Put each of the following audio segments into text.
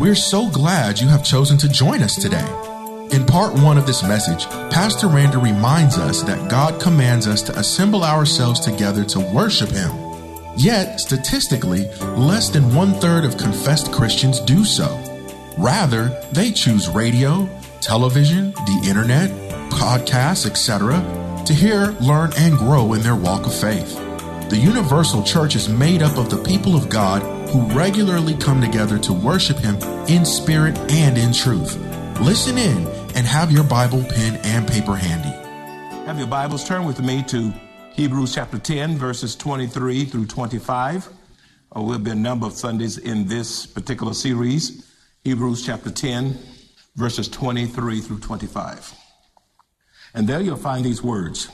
We're so glad you have chosen to join us today. In part one of this message, Pastor Randa reminds us that God commands us to assemble ourselves together to worship Him. Yet, statistically, less than one third of confessed Christians do so. Rather, they choose radio, television, the internet, podcasts, etc., to hear, learn, and grow in their walk of faith. The Universal Church is made up of the people of God who regularly come together to worship Him in spirit and in truth. Listen in and have your Bible, pen, and paper handy. Have your Bibles turn with me to Hebrews chapter 10, verses 23 through 25. Oh, we'll be a number of Sundays in this particular series. Hebrews chapter 10, verses 23 through 25. And there you'll find these words.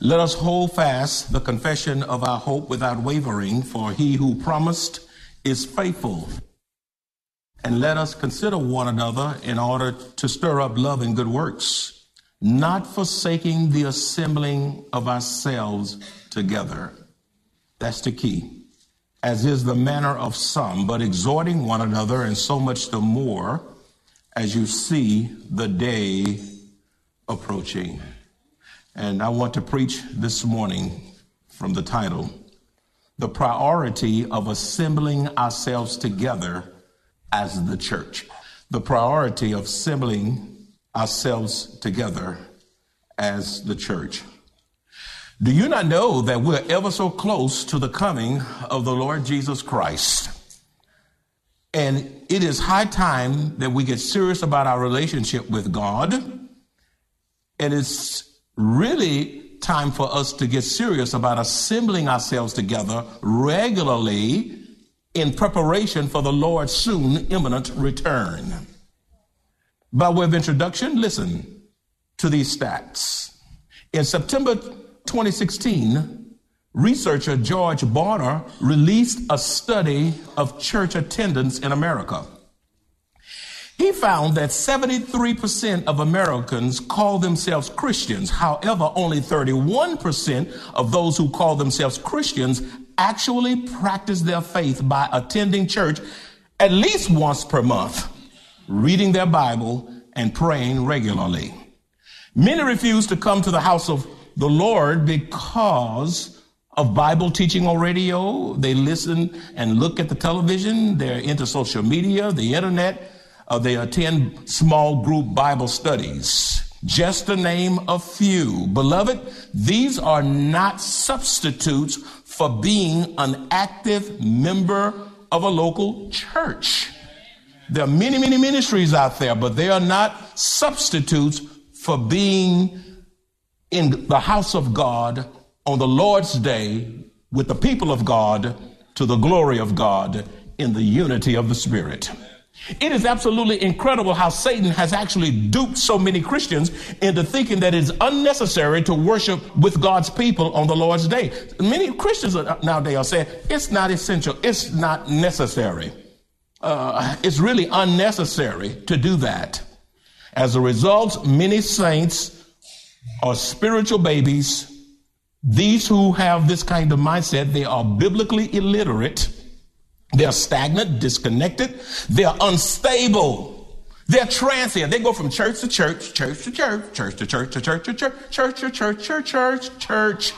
Let us hold fast the confession of our hope without wavering, for he who promised is faithful. And let us consider one another in order to stir up love and good works, not forsaking the assembling of ourselves together. That's the key. As is the manner of some, but exhorting one another, and so much the more as you see the day approaching. And I want to preach this morning from the title, The Priority of Assembling Ourselves Together as the church. The priority of assembling ourselves together as the church. Do you not know that we're ever so close to the coming of the Lord Jesus Christ? And it is high time that we get serious about our relationship with God. And it's really time for us to get serious about assembling ourselves together regularly in preparation for the Lord's soon imminent return. By way of introduction, listen to these stats. In September 2016, researcher George Barna released a study of church attendance in America. He found that 73% of Americans call themselves Christians. However, only 31% of those who call themselves Christians actually practice their faith by attending church at least once per month, reading their Bible, and praying regularly. Many refuse to come to the house of the Lord because of Bible teaching on radio. They listen and look at the television. They're into social media, the internet. Uh, they attend small group Bible studies. Just to name a few. Beloved, these are not substitutes for being an active member of a local church. There are many, many ministries out there, but they are not substitutes for being in the house of God on the Lord's day with the people of God to the glory of God in the unity of the Spirit. It is absolutely incredible how Satan has actually duped so many Christians into thinking that it's unnecessary to worship with God's people on the Lord's day. Many Christians nowadays are saying it's not essential, it's not necessary. Uh, it's really unnecessary to do that. As a result, many saints are spiritual babies. These who have this kind of mindset, they are biblically illiterate they're stagnant, disconnected. They're unstable. They're transient. They go from church to church, church to church, church to church to church to church, church to church, church, church, church.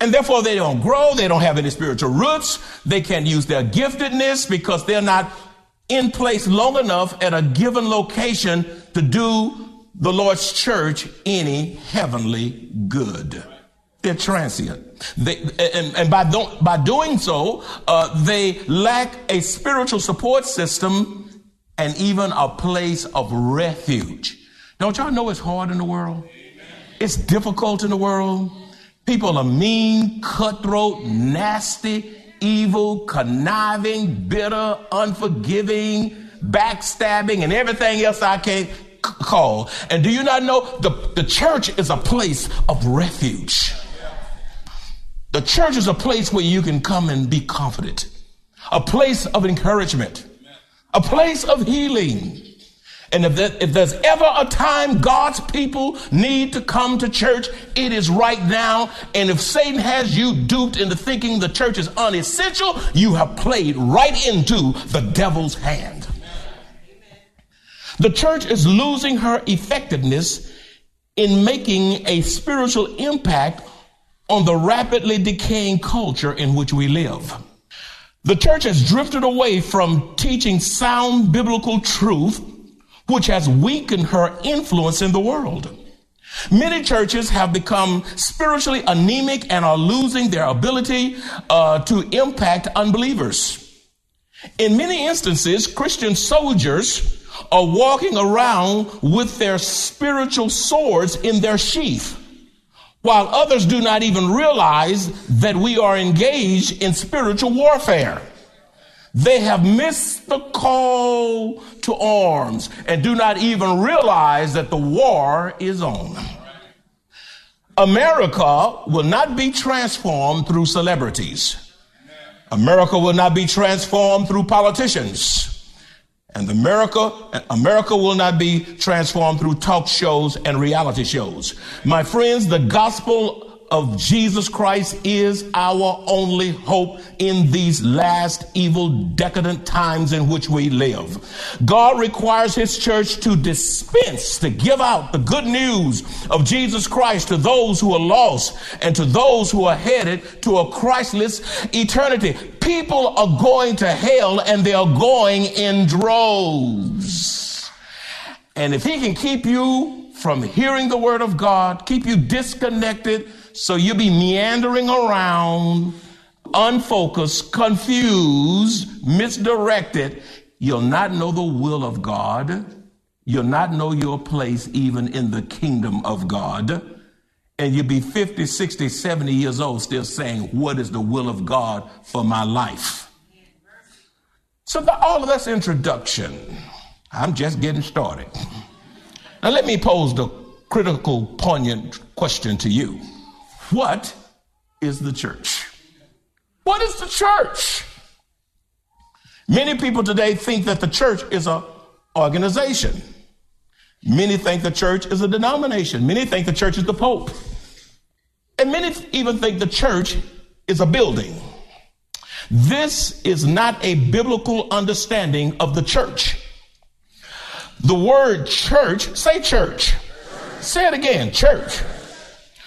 And therefore, they don't grow. They don't have any spiritual roots. They can't use their giftedness because they're not in place long enough at a given location to do the Lord's church any heavenly good. They're transient. They, and, and by, do, by doing so, uh, they lack a spiritual support system and even a place of refuge. Don't y'all know it's hard in the world? It's difficult in the world. People are mean, cutthroat, nasty, evil, conniving, bitter, unforgiving, backstabbing, and everything else I can't c- call. And do you not know the, the church is a place of refuge? The church is a place where you can come and be confident, a place of encouragement, a place of healing. And if, if, there's ever a time God's people need to come to church, it is right now. And if Satan has you duped into thinking the church is unessential, you have played right into the devil's hand. The church is losing her effectiveness in making a spiritual impact on the rapidly decaying culture in which we live. The church has drifted away from teaching sound biblical truth, which has weakened her influence in the world. Many churches have become spiritually anemic and are losing their ability uh, to impact unbelievers. In many instances, Christian soldiers are walking around with their spiritual swords in their sheath, while others do not even realize that we are engaged in spiritual warfare. They have missed the call to arms and do not even realize that the war is on. America will not be transformed through celebrities. America will not be transformed through politicians. And America, America will not be transformed through talk shows and reality shows. My friends, the gospel of Jesus Christ is our only hope in these last evil, decadent times in which we live. God requires his church to dispense, to give out the good news of Jesus Christ to those who are lost and to those who are headed to a Christless eternity. People are going to hell and they are going in droves. And if he can keep you from hearing the word of God, keep you disconnected, so you'll be meandering around, unfocused, confused, misdirected. You'll not know the will of God. You'll not know your place even in the kingdom of God. And you'll be 50, 60, 70 years old still saying, What is the will of God for my life? So, all of that's introduction. I'm just getting started. Now, let me pose the critical, poignant question to you. What is the church? What is the church? Many people today think that the church is an organization. Many think the church is a denomination. Many think the church is the Pope. And many even think the church is a building. This is not a biblical understanding of the church. The word church, say church. Say it again, church.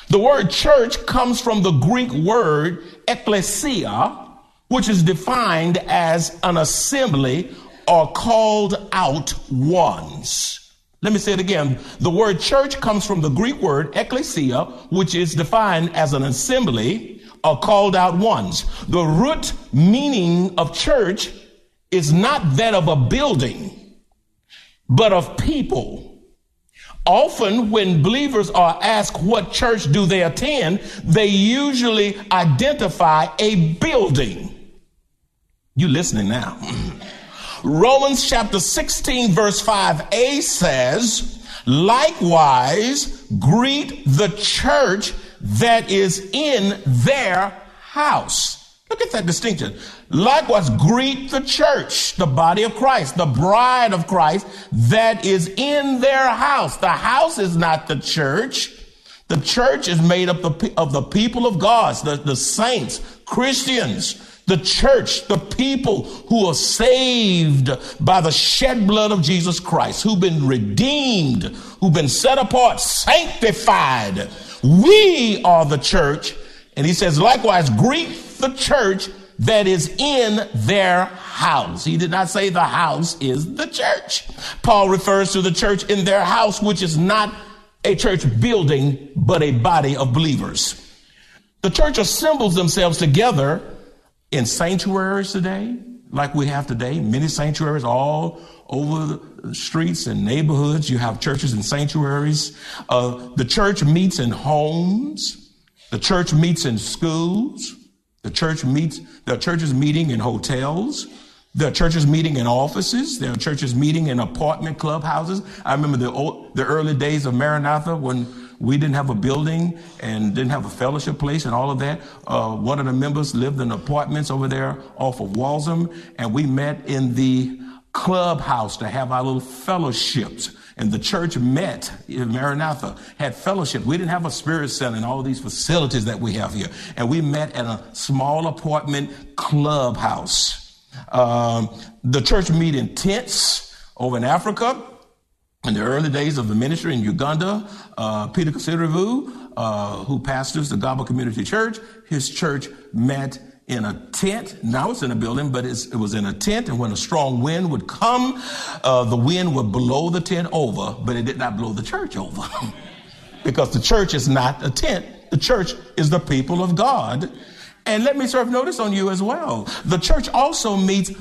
The word church comes from the Greek word ecclesia, which is defined as an assembly or called out ones. Let me say it again. The word church comes from the Greek word ecclesia, which is defined as an assembly or called out ones. The root meaning of church is not that of a building, but of people Often, when believers are asked what church do they attend, they usually identify a building. You listening now? Romans chapter 16, verse 5a says, Likewise, greet the church that is in their house. Look at that distinction. Likewise, greet the church, the body of Christ, the bride of Christ that is in their house. The house is not the church. The church is made up of the people of God, the, the saints, Christians, the church, the people who are saved by the shed blood of Jesus Christ, who've been redeemed, who've been set apart, sanctified. We are the church. And he says, likewise, greet the church that is in their house. He did not say the house is the church. Paul refers to the church in their house, which is not a church building, but a body of believers. The church assembles themselves together in sanctuaries today, like we have today, many sanctuaries all over the streets and neighborhoods. You have churches and sanctuaries. Uh, the church meets in homes. The church meets in schools. The church meets, there are churches meeting in hotels. There are churches meeting in offices. There are churches meeting in apartment clubhouses. I remember the old, the early days of Maranatha when we didn't have a building and didn't have a fellowship place and all of that. Uh, one of the members lived in apartments over there off of Walzem, and we met in the clubhouse to have our little fellowships. And the church met in Maranatha, had fellowship. We didn't have a spirit center and all these facilities that we have here. And we met at a small apartment clubhouse. Um, the church meet in tents over in Africa. In the early days of the ministry in Uganda, uh, Peter Kasirivu, uh, who pastors the Gaba Community Church, his church met in a tent. Now it's in a building, but it was in a tent. And when a strong wind would come, uh, the wind would blow the tent over, but it did not blow the church over. because the church is not a tent. The church is the people of God. And let me serve notice on you as well. The church also meets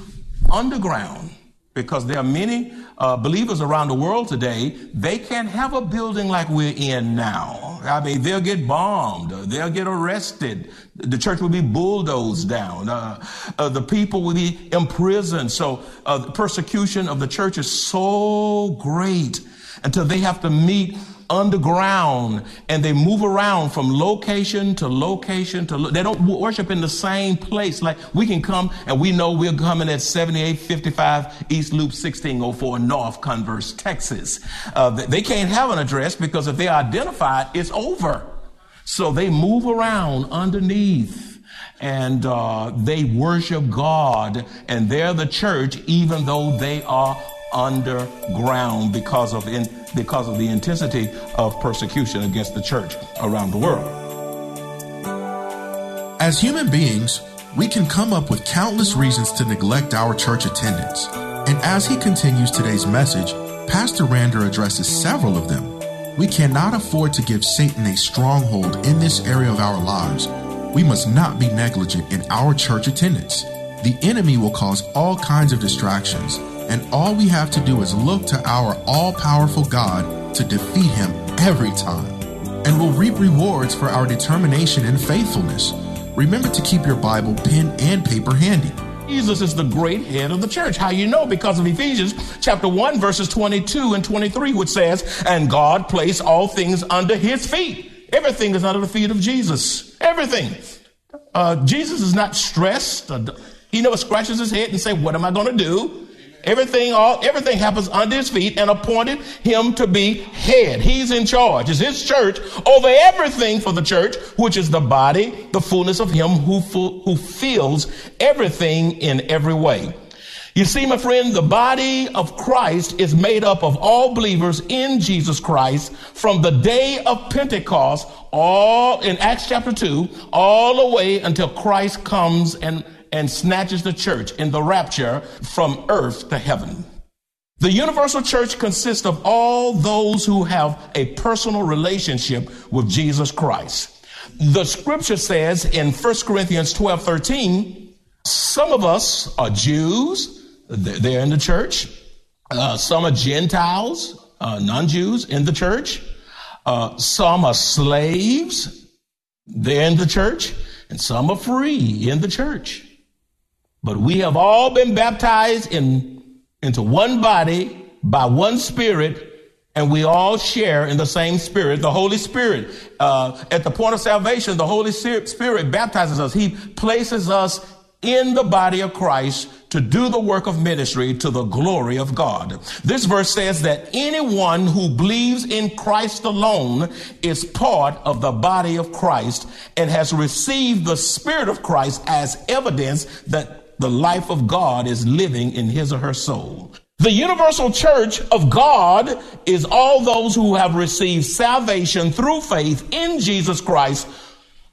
underground because there are many uh, believers around the world today, they can't have a building like we're in now. I mean, they'll get bombed, they'll get arrested, the church will be bulldozed down, uh, uh, the people will be imprisoned. So uh, persecution of the church is so great until they have to meet underground and they move around from location to location to lo- they don't worship in the same place. Like we can come and we know we're coming at 7855 east loop 1604 north converse texas. Uh, they can't have an address because if they're identified it's over. So they move around underneath and uh, they worship god and they're the church even though they are underground because of in, because of the intensity of persecution against the church around the world. As human beings, we can come up with countless reasons to neglect our church attendance. And as he continues today's message, Pastor Rander addresses several of them. We cannot afford to give Satan a stronghold in this area of our lives. We must not be negligent in our church attendance. The enemy will cause all kinds of distractions and all we have to do is look to our all powerful God to defeat him every time. And we'll reap rewards for our determination and faithfulness. Remember to keep your Bible, pen, and paper handy. Jesus is the great head of the church. How you know? Because of Ephesians chapter 1, verses 22 and 23, which says, And God placed all things under his feet. Everything is under the feet of Jesus. Everything. Uh, Jesus is not stressed. He never scratches his head and say, What am I going to do? Everything, all, everything happens under his feet and appointed him to be head. He's in charge. It's his church over everything for the church, which is the body, the fullness of him who, who fills everything in every way. You see, my friend, the body of Christ is made up of all believers in Jesus Christ from the day of Pentecost, all in Acts chapter 2, all the way until Christ comes and and snatches the church in the rapture from earth to heaven. The universal church consists of all those who have a personal relationship with Jesus Christ. The scripture says in 1 Corinthians 12 13, some of us are Jews, they're in the church. Uh, some are Gentiles, uh, non Jews in the church. Uh, some are slaves, they're in the church. And some are free in the church. But we have all been baptized in, into one body by one spirit, and we all share in the same spirit, the Holy Spirit. Uh, at the point of salvation, the Holy Spirit baptizes us. He places us in the body of Christ to do the work of ministry to the glory of God. This verse says that anyone who believes in Christ alone is part of the body of Christ and has received the Spirit of Christ as evidence that the life of God is living in his or her soul. The universal church of God is all those who have received salvation through faith in Jesus Christ,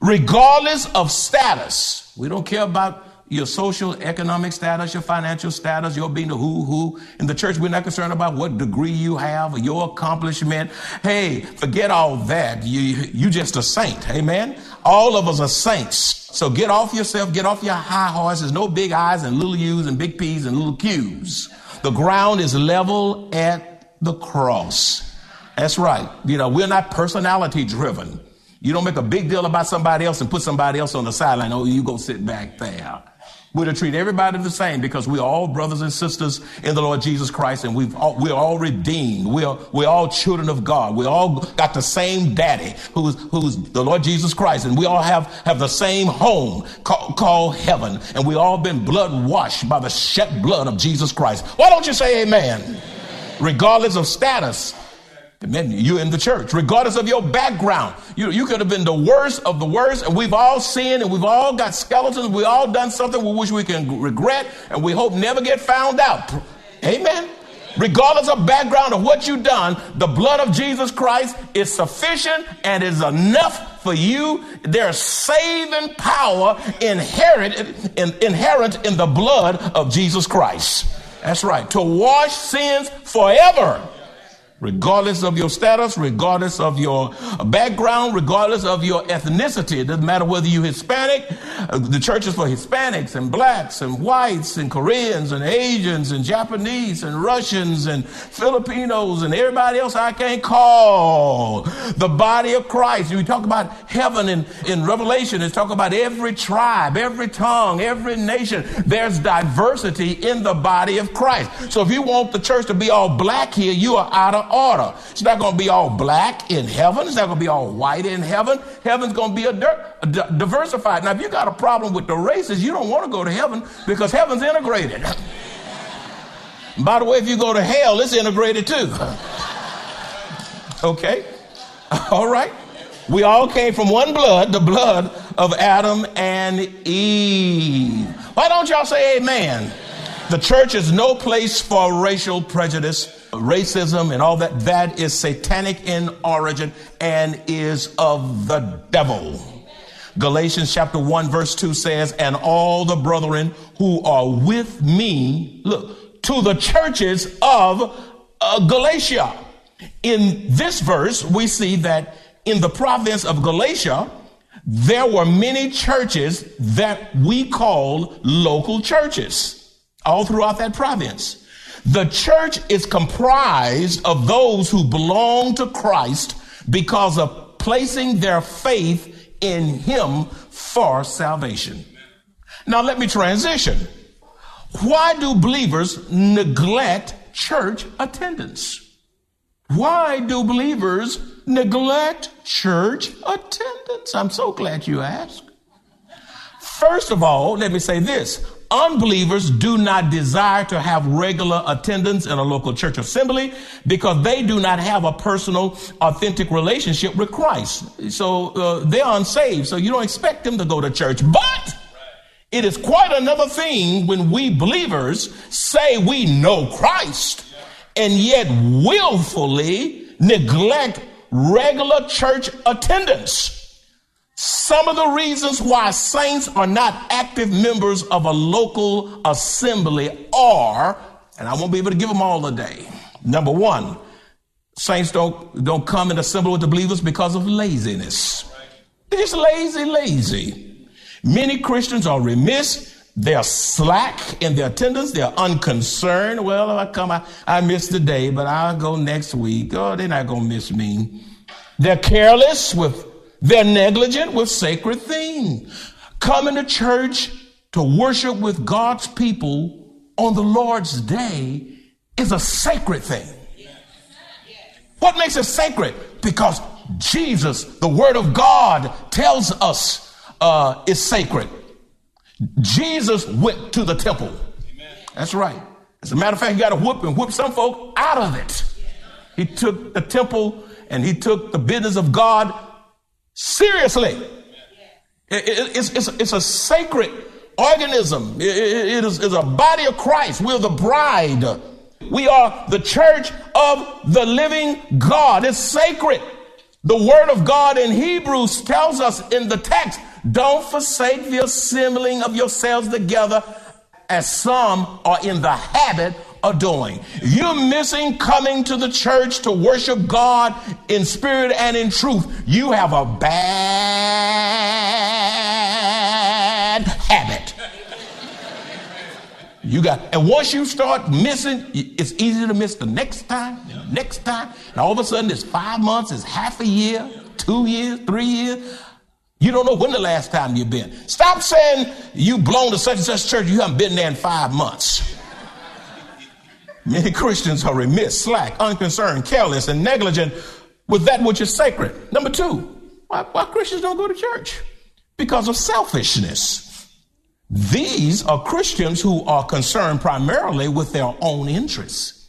regardless of status. We don't care about your social economic status, your financial status, your being the who who in the church. We're not concerned about what degree you have or your accomplishment. Hey, forget all that. You you just a saint. Amen. All of us are saints. So get off yourself, get off your high horses. No big I's and little U's and big P's and little Q's. The ground is level at the cross. That's right. You know, we're not personality driven. You don't make a big deal about somebody else and put somebody else on the sideline. Oh, you go sit back there. We're to treat everybody the same because we're all brothers and sisters in the Lord Jesus Christ and we've all, we're all redeemed. We're, we're all children of God. We all got the same daddy who's, who's the Lord Jesus Christ and we all have, have the same home called, called heaven and we all been blood washed by the shed blood of Jesus Christ. Why don't you say amen? amen. Regardless of status, Amen. You in the church, regardless of your background. You, you could have been the worst of the worst, and we've all sinned, and we've all got skeletons. We all done something we wish we can regret, and we hope never get found out. Amen. Regardless of background of what you've done, the blood of Jesus Christ is sufficient and is enough for you. There's saving power inherent in, inherent in the blood of Jesus Christ. That's right. To wash sins forever regardless of your status, regardless of your background, regardless of your ethnicity. It doesn't matter whether you're Hispanic. Uh, the church is for Hispanics and blacks and whites and Koreans and Asians and Japanese and Russians and Filipinos and everybody else I can't call. The body of Christ. We talk about heaven in, in Revelation. It's talk about every tribe, every tongue, every nation. There's diversity in the body of Christ. So if you want the church to be all black here, you are out of order. It's not going to be all black in heaven. It's not going to be all white in heaven. Heaven's going to be a, di- diversified. Now, if you got a problem with the races, you don't want to go to heaven because heaven's integrated. By the way, if you go to hell, it's integrated too. okay? All right? We all came from one blood, the blood of Adam and Eve. Why don't y'all say amen? The church is no place for racial prejudice racism and all that, that is satanic in origin and is of the devil. Galatians chapter 1 verse 2 says, and all the brethren who are with me, look, to the churches of uh, Galatia. In this verse, we see that in the province of Galatia, there were many churches that we call local churches all throughout that province. The church is comprised of those who belong to Christ because of placing their faith in Him for salvation. Now, let me transition. Why do believers neglect church attendance? Why do believers neglect church attendance? I'm so glad you asked. First of all, let me say this Unbelievers do not desire to have regular attendance in a local church assembly because they do not have a personal, authentic relationship with Christ. So uh, they're unsaved. So you don't expect them to go to church. But it is quite another thing when we believers say we know Christ and yet willfully neglect regular church attendance. Some of the reasons why saints are not active members of a local assembly are, and I won't be able to give them all today. Number one, saints don't, don't come and assemble with the believers because of laziness. They're just lazy, lazy. Many Christians are remiss. They're slack in their attendance. They're unconcerned. Well, I come, I, I the day, but I'll go next week. Oh, they're not going to miss me. They're careless with they're negligent with sacred things. Coming to church to worship with God's people on the Lord's day is a sacred thing. What makes it sacred? Because Jesus, the Word of God, tells us uh, it's sacred. Jesus went to the temple. That's right. As a matter of fact, he got to whoop and whoop some folk out of it. He took the temple and he took the business of God seriously. it's, it's, it's, a sacred organism. it, is a body of Christ. We're the bride. We are the church of the living God. It's sacred. The word of God in Hebrews tells us in the text Don't forsake the assembling of yourselves together as some are in the habit of doing. You're missing coming to the church to worship God in spirit and in truth. You have a bad habit. You got, and once you start missing, it's easy to miss the next time, next time, and all of a sudden it's five months, it's half a year, two years, three years. You don't know when the last time you've been. Stop saying you've blown to such and such church, you haven't been there in five months. Many Christians are remiss, slack, unconcerned, careless, and negligent with that which is sacred. Number two, why, why Christians don't go to church? Because of selfishness. These are Christians who are concerned primarily with their own interests.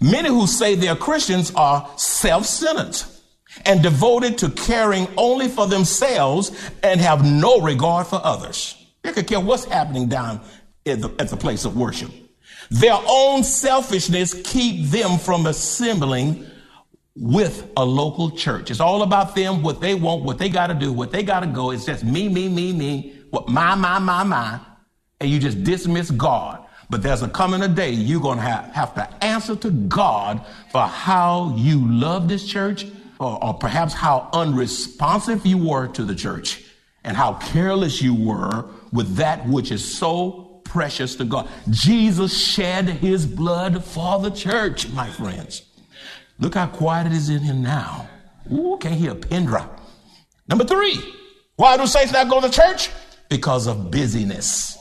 Many who say they're Christians are self centered and devoted to caring only for themselves and have no regard for others. They could care what's happening down at the, at the place of worship. Their own selfishness keep them from assembling with a local church. It's all about them, what they want, what they got to do, what they got to go. It's just me, me, me, me, what my, my, my, my, and you just dismiss God. But there's a coming a day you're going to have, have to answer to God for how you love this church or, or perhaps how unresponsive you were to the church and how careless you were with that which is so precious to God. Jesus shed his blood for the church, my friends. Look how quiet it is in here now. Ooh, can't hear a pin drop. Number three, why do saints not go to church? Because of busyness.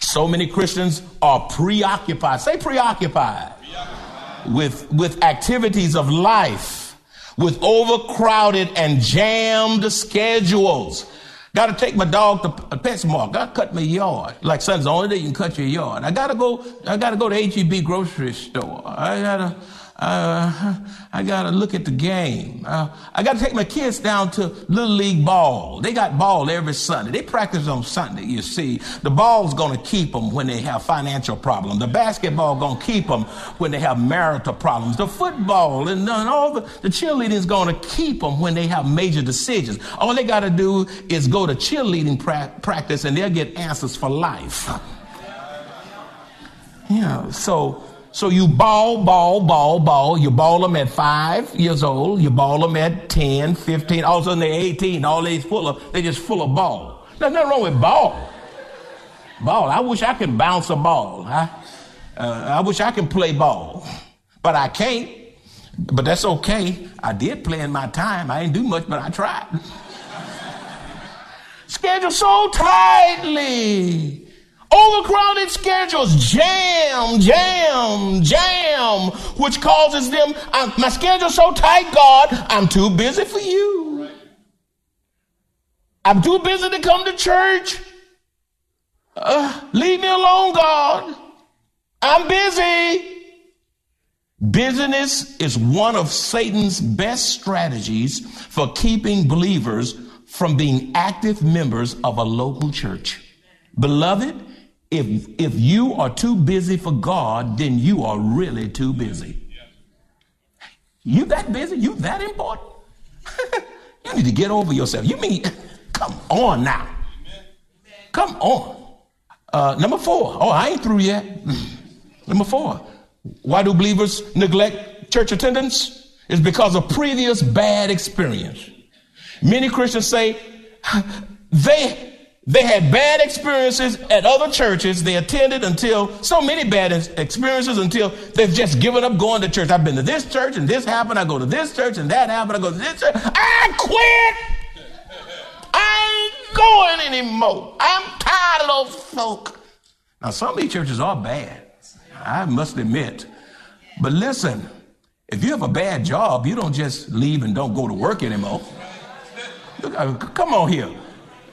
So many Christians are preoccupied. Say preoccupied. preoccupied. With, with activities of life, with overcrowded and jammed schedules. Got to take my dog to a pet PetSmart. Got to cut my yard. Like Sunday's the only day you can cut your yard. I got to go. I got to go to HEB grocery store. I got to uh, I got to look at the game. Uh, I got to take my kids down to Little League ball. They got ball every Sunday. They practice on Sunday, you see. The ball's going to keep them when they have financial problems. The basketball going to keep them when they have marital problems. The football and, and all the, the cheerleading is going to keep them when they have major decisions. All they got to do is go to cheerleading pra- practice and they'll get answers for life. Yeah, so so you ball, ball, ball, ball. You ball them at five years old. You ball them at 10, 15. All of a sudden they're 18. All they's full of, they're just full of ball. There's nothing wrong with ball. Ball. I wish I could bounce a ball. I, uh, I wish I could play ball, but I can't. But that's okay. I did play in my time. I didn't do much, but I tried. Schedule so tightly. Overcrowded schedules, jam, jam, jam, which causes them, my schedule's so tight, God, I'm too busy for you. I'm too busy to come to church. Uh, leave me alone, God. I'm busy. Busyness is one of Satan's best strategies for keeping believers from being active members of a local church. Beloved, if, if you are too busy for God, then you are really too busy. You that busy? You that important? you need to get over yourself. You mean, come on now. Come on. Uh, number four. Oh, I ain't through yet. number four. Why do believers neglect church attendance? It's because of previous bad experience. Many Christians say they they had bad experiences at other churches they attended until so many bad experiences until they've just given up going to church. I've been to this church and this happened. I go to this church and that happened. I go to this church. I quit. I ain't going anymore. I'm tired of those folk. Now, some of these churches are bad. I must admit. But listen, if you have a bad job, you don't just leave and don't go to work anymore. Uh, come on here.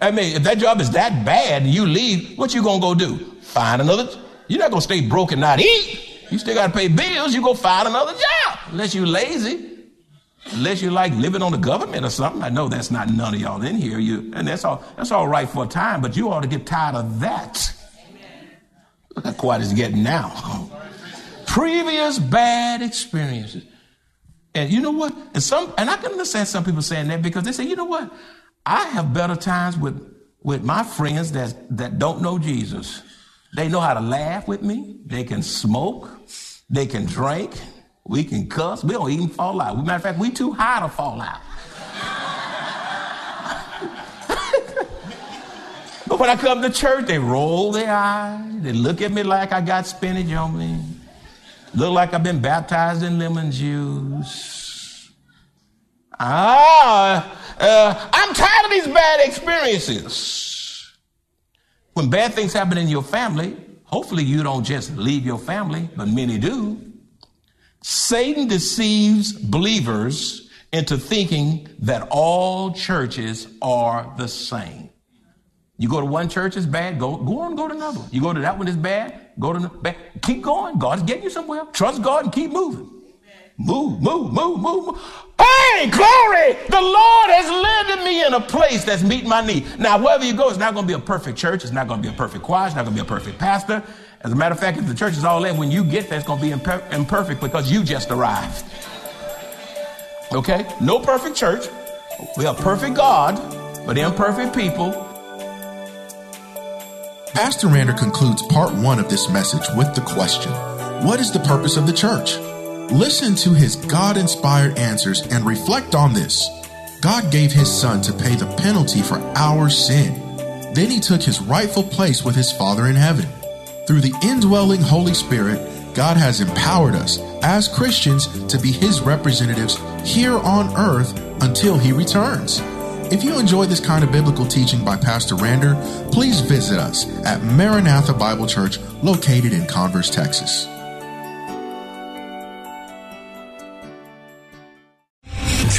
I mean, if that job is that bad and you leave, what you gonna go do? Find another. You're not gonna stay broke and not eat. You still gotta pay bills. You go find another job. Unless you're lazy. Unless you like living on the government or something. I know that's not none of y'all in here. You and that's all that's all right for a time, but you ought to get tired of that. Look how quiet it's getting now. Previous bad experiences. And you know what? And some and I can understand some people saying that because they say, you know what? I have better times with, with my friends that, that don't know Jesus. They know how to laugh with me. They can smoke. They can drink. We can cuss. We don't even fall out. Matter of fact, we too high to fall out. but when I come to church, they roll their eyes. They look at me like I got spinach on me. Look like I've been baptized in lemon juice. Ah, uh, I'm tired of these bad experiences. When bad things happen in your family, hopefully you don't just leave your family, but many do. Satan deceives believers into thinking that all churches are the same. You go to one church, it's bad. Go, go on, go to another. You go to that one, it's bad. Go to bad. Keep going. God's getting you somewhere. Trust God and keep moving. Move, move, move, move. Hey, glory! The Lord has landed me in a place that's meeting my need. Now, wherever you go, it's not going to be a perfect church. It's not going to be a perfect choir. It's not going to be a perfect pastor. As a matter of fact, if the church is all in, when you get there, it's going to be imper- imperfect because you just arrived. Okay? No perfect church. We have perfect God, but imperfect people. Pastor Rander concludes part one of this message with the question What is the purpose of the church? Listen to his God inspired answers and reflect on this. God gave his son to pay the penalty for our sin. Then he took his rightful place with his Father in heaven. Through the indwelling Holy Spirit, God has empowered us as Christians to be His representatives here on earth until He returns. If you enjoy this kind of biblical teaching by Pastor Rander, please visit us at Maranatha Bible Church located in Converse, Texas.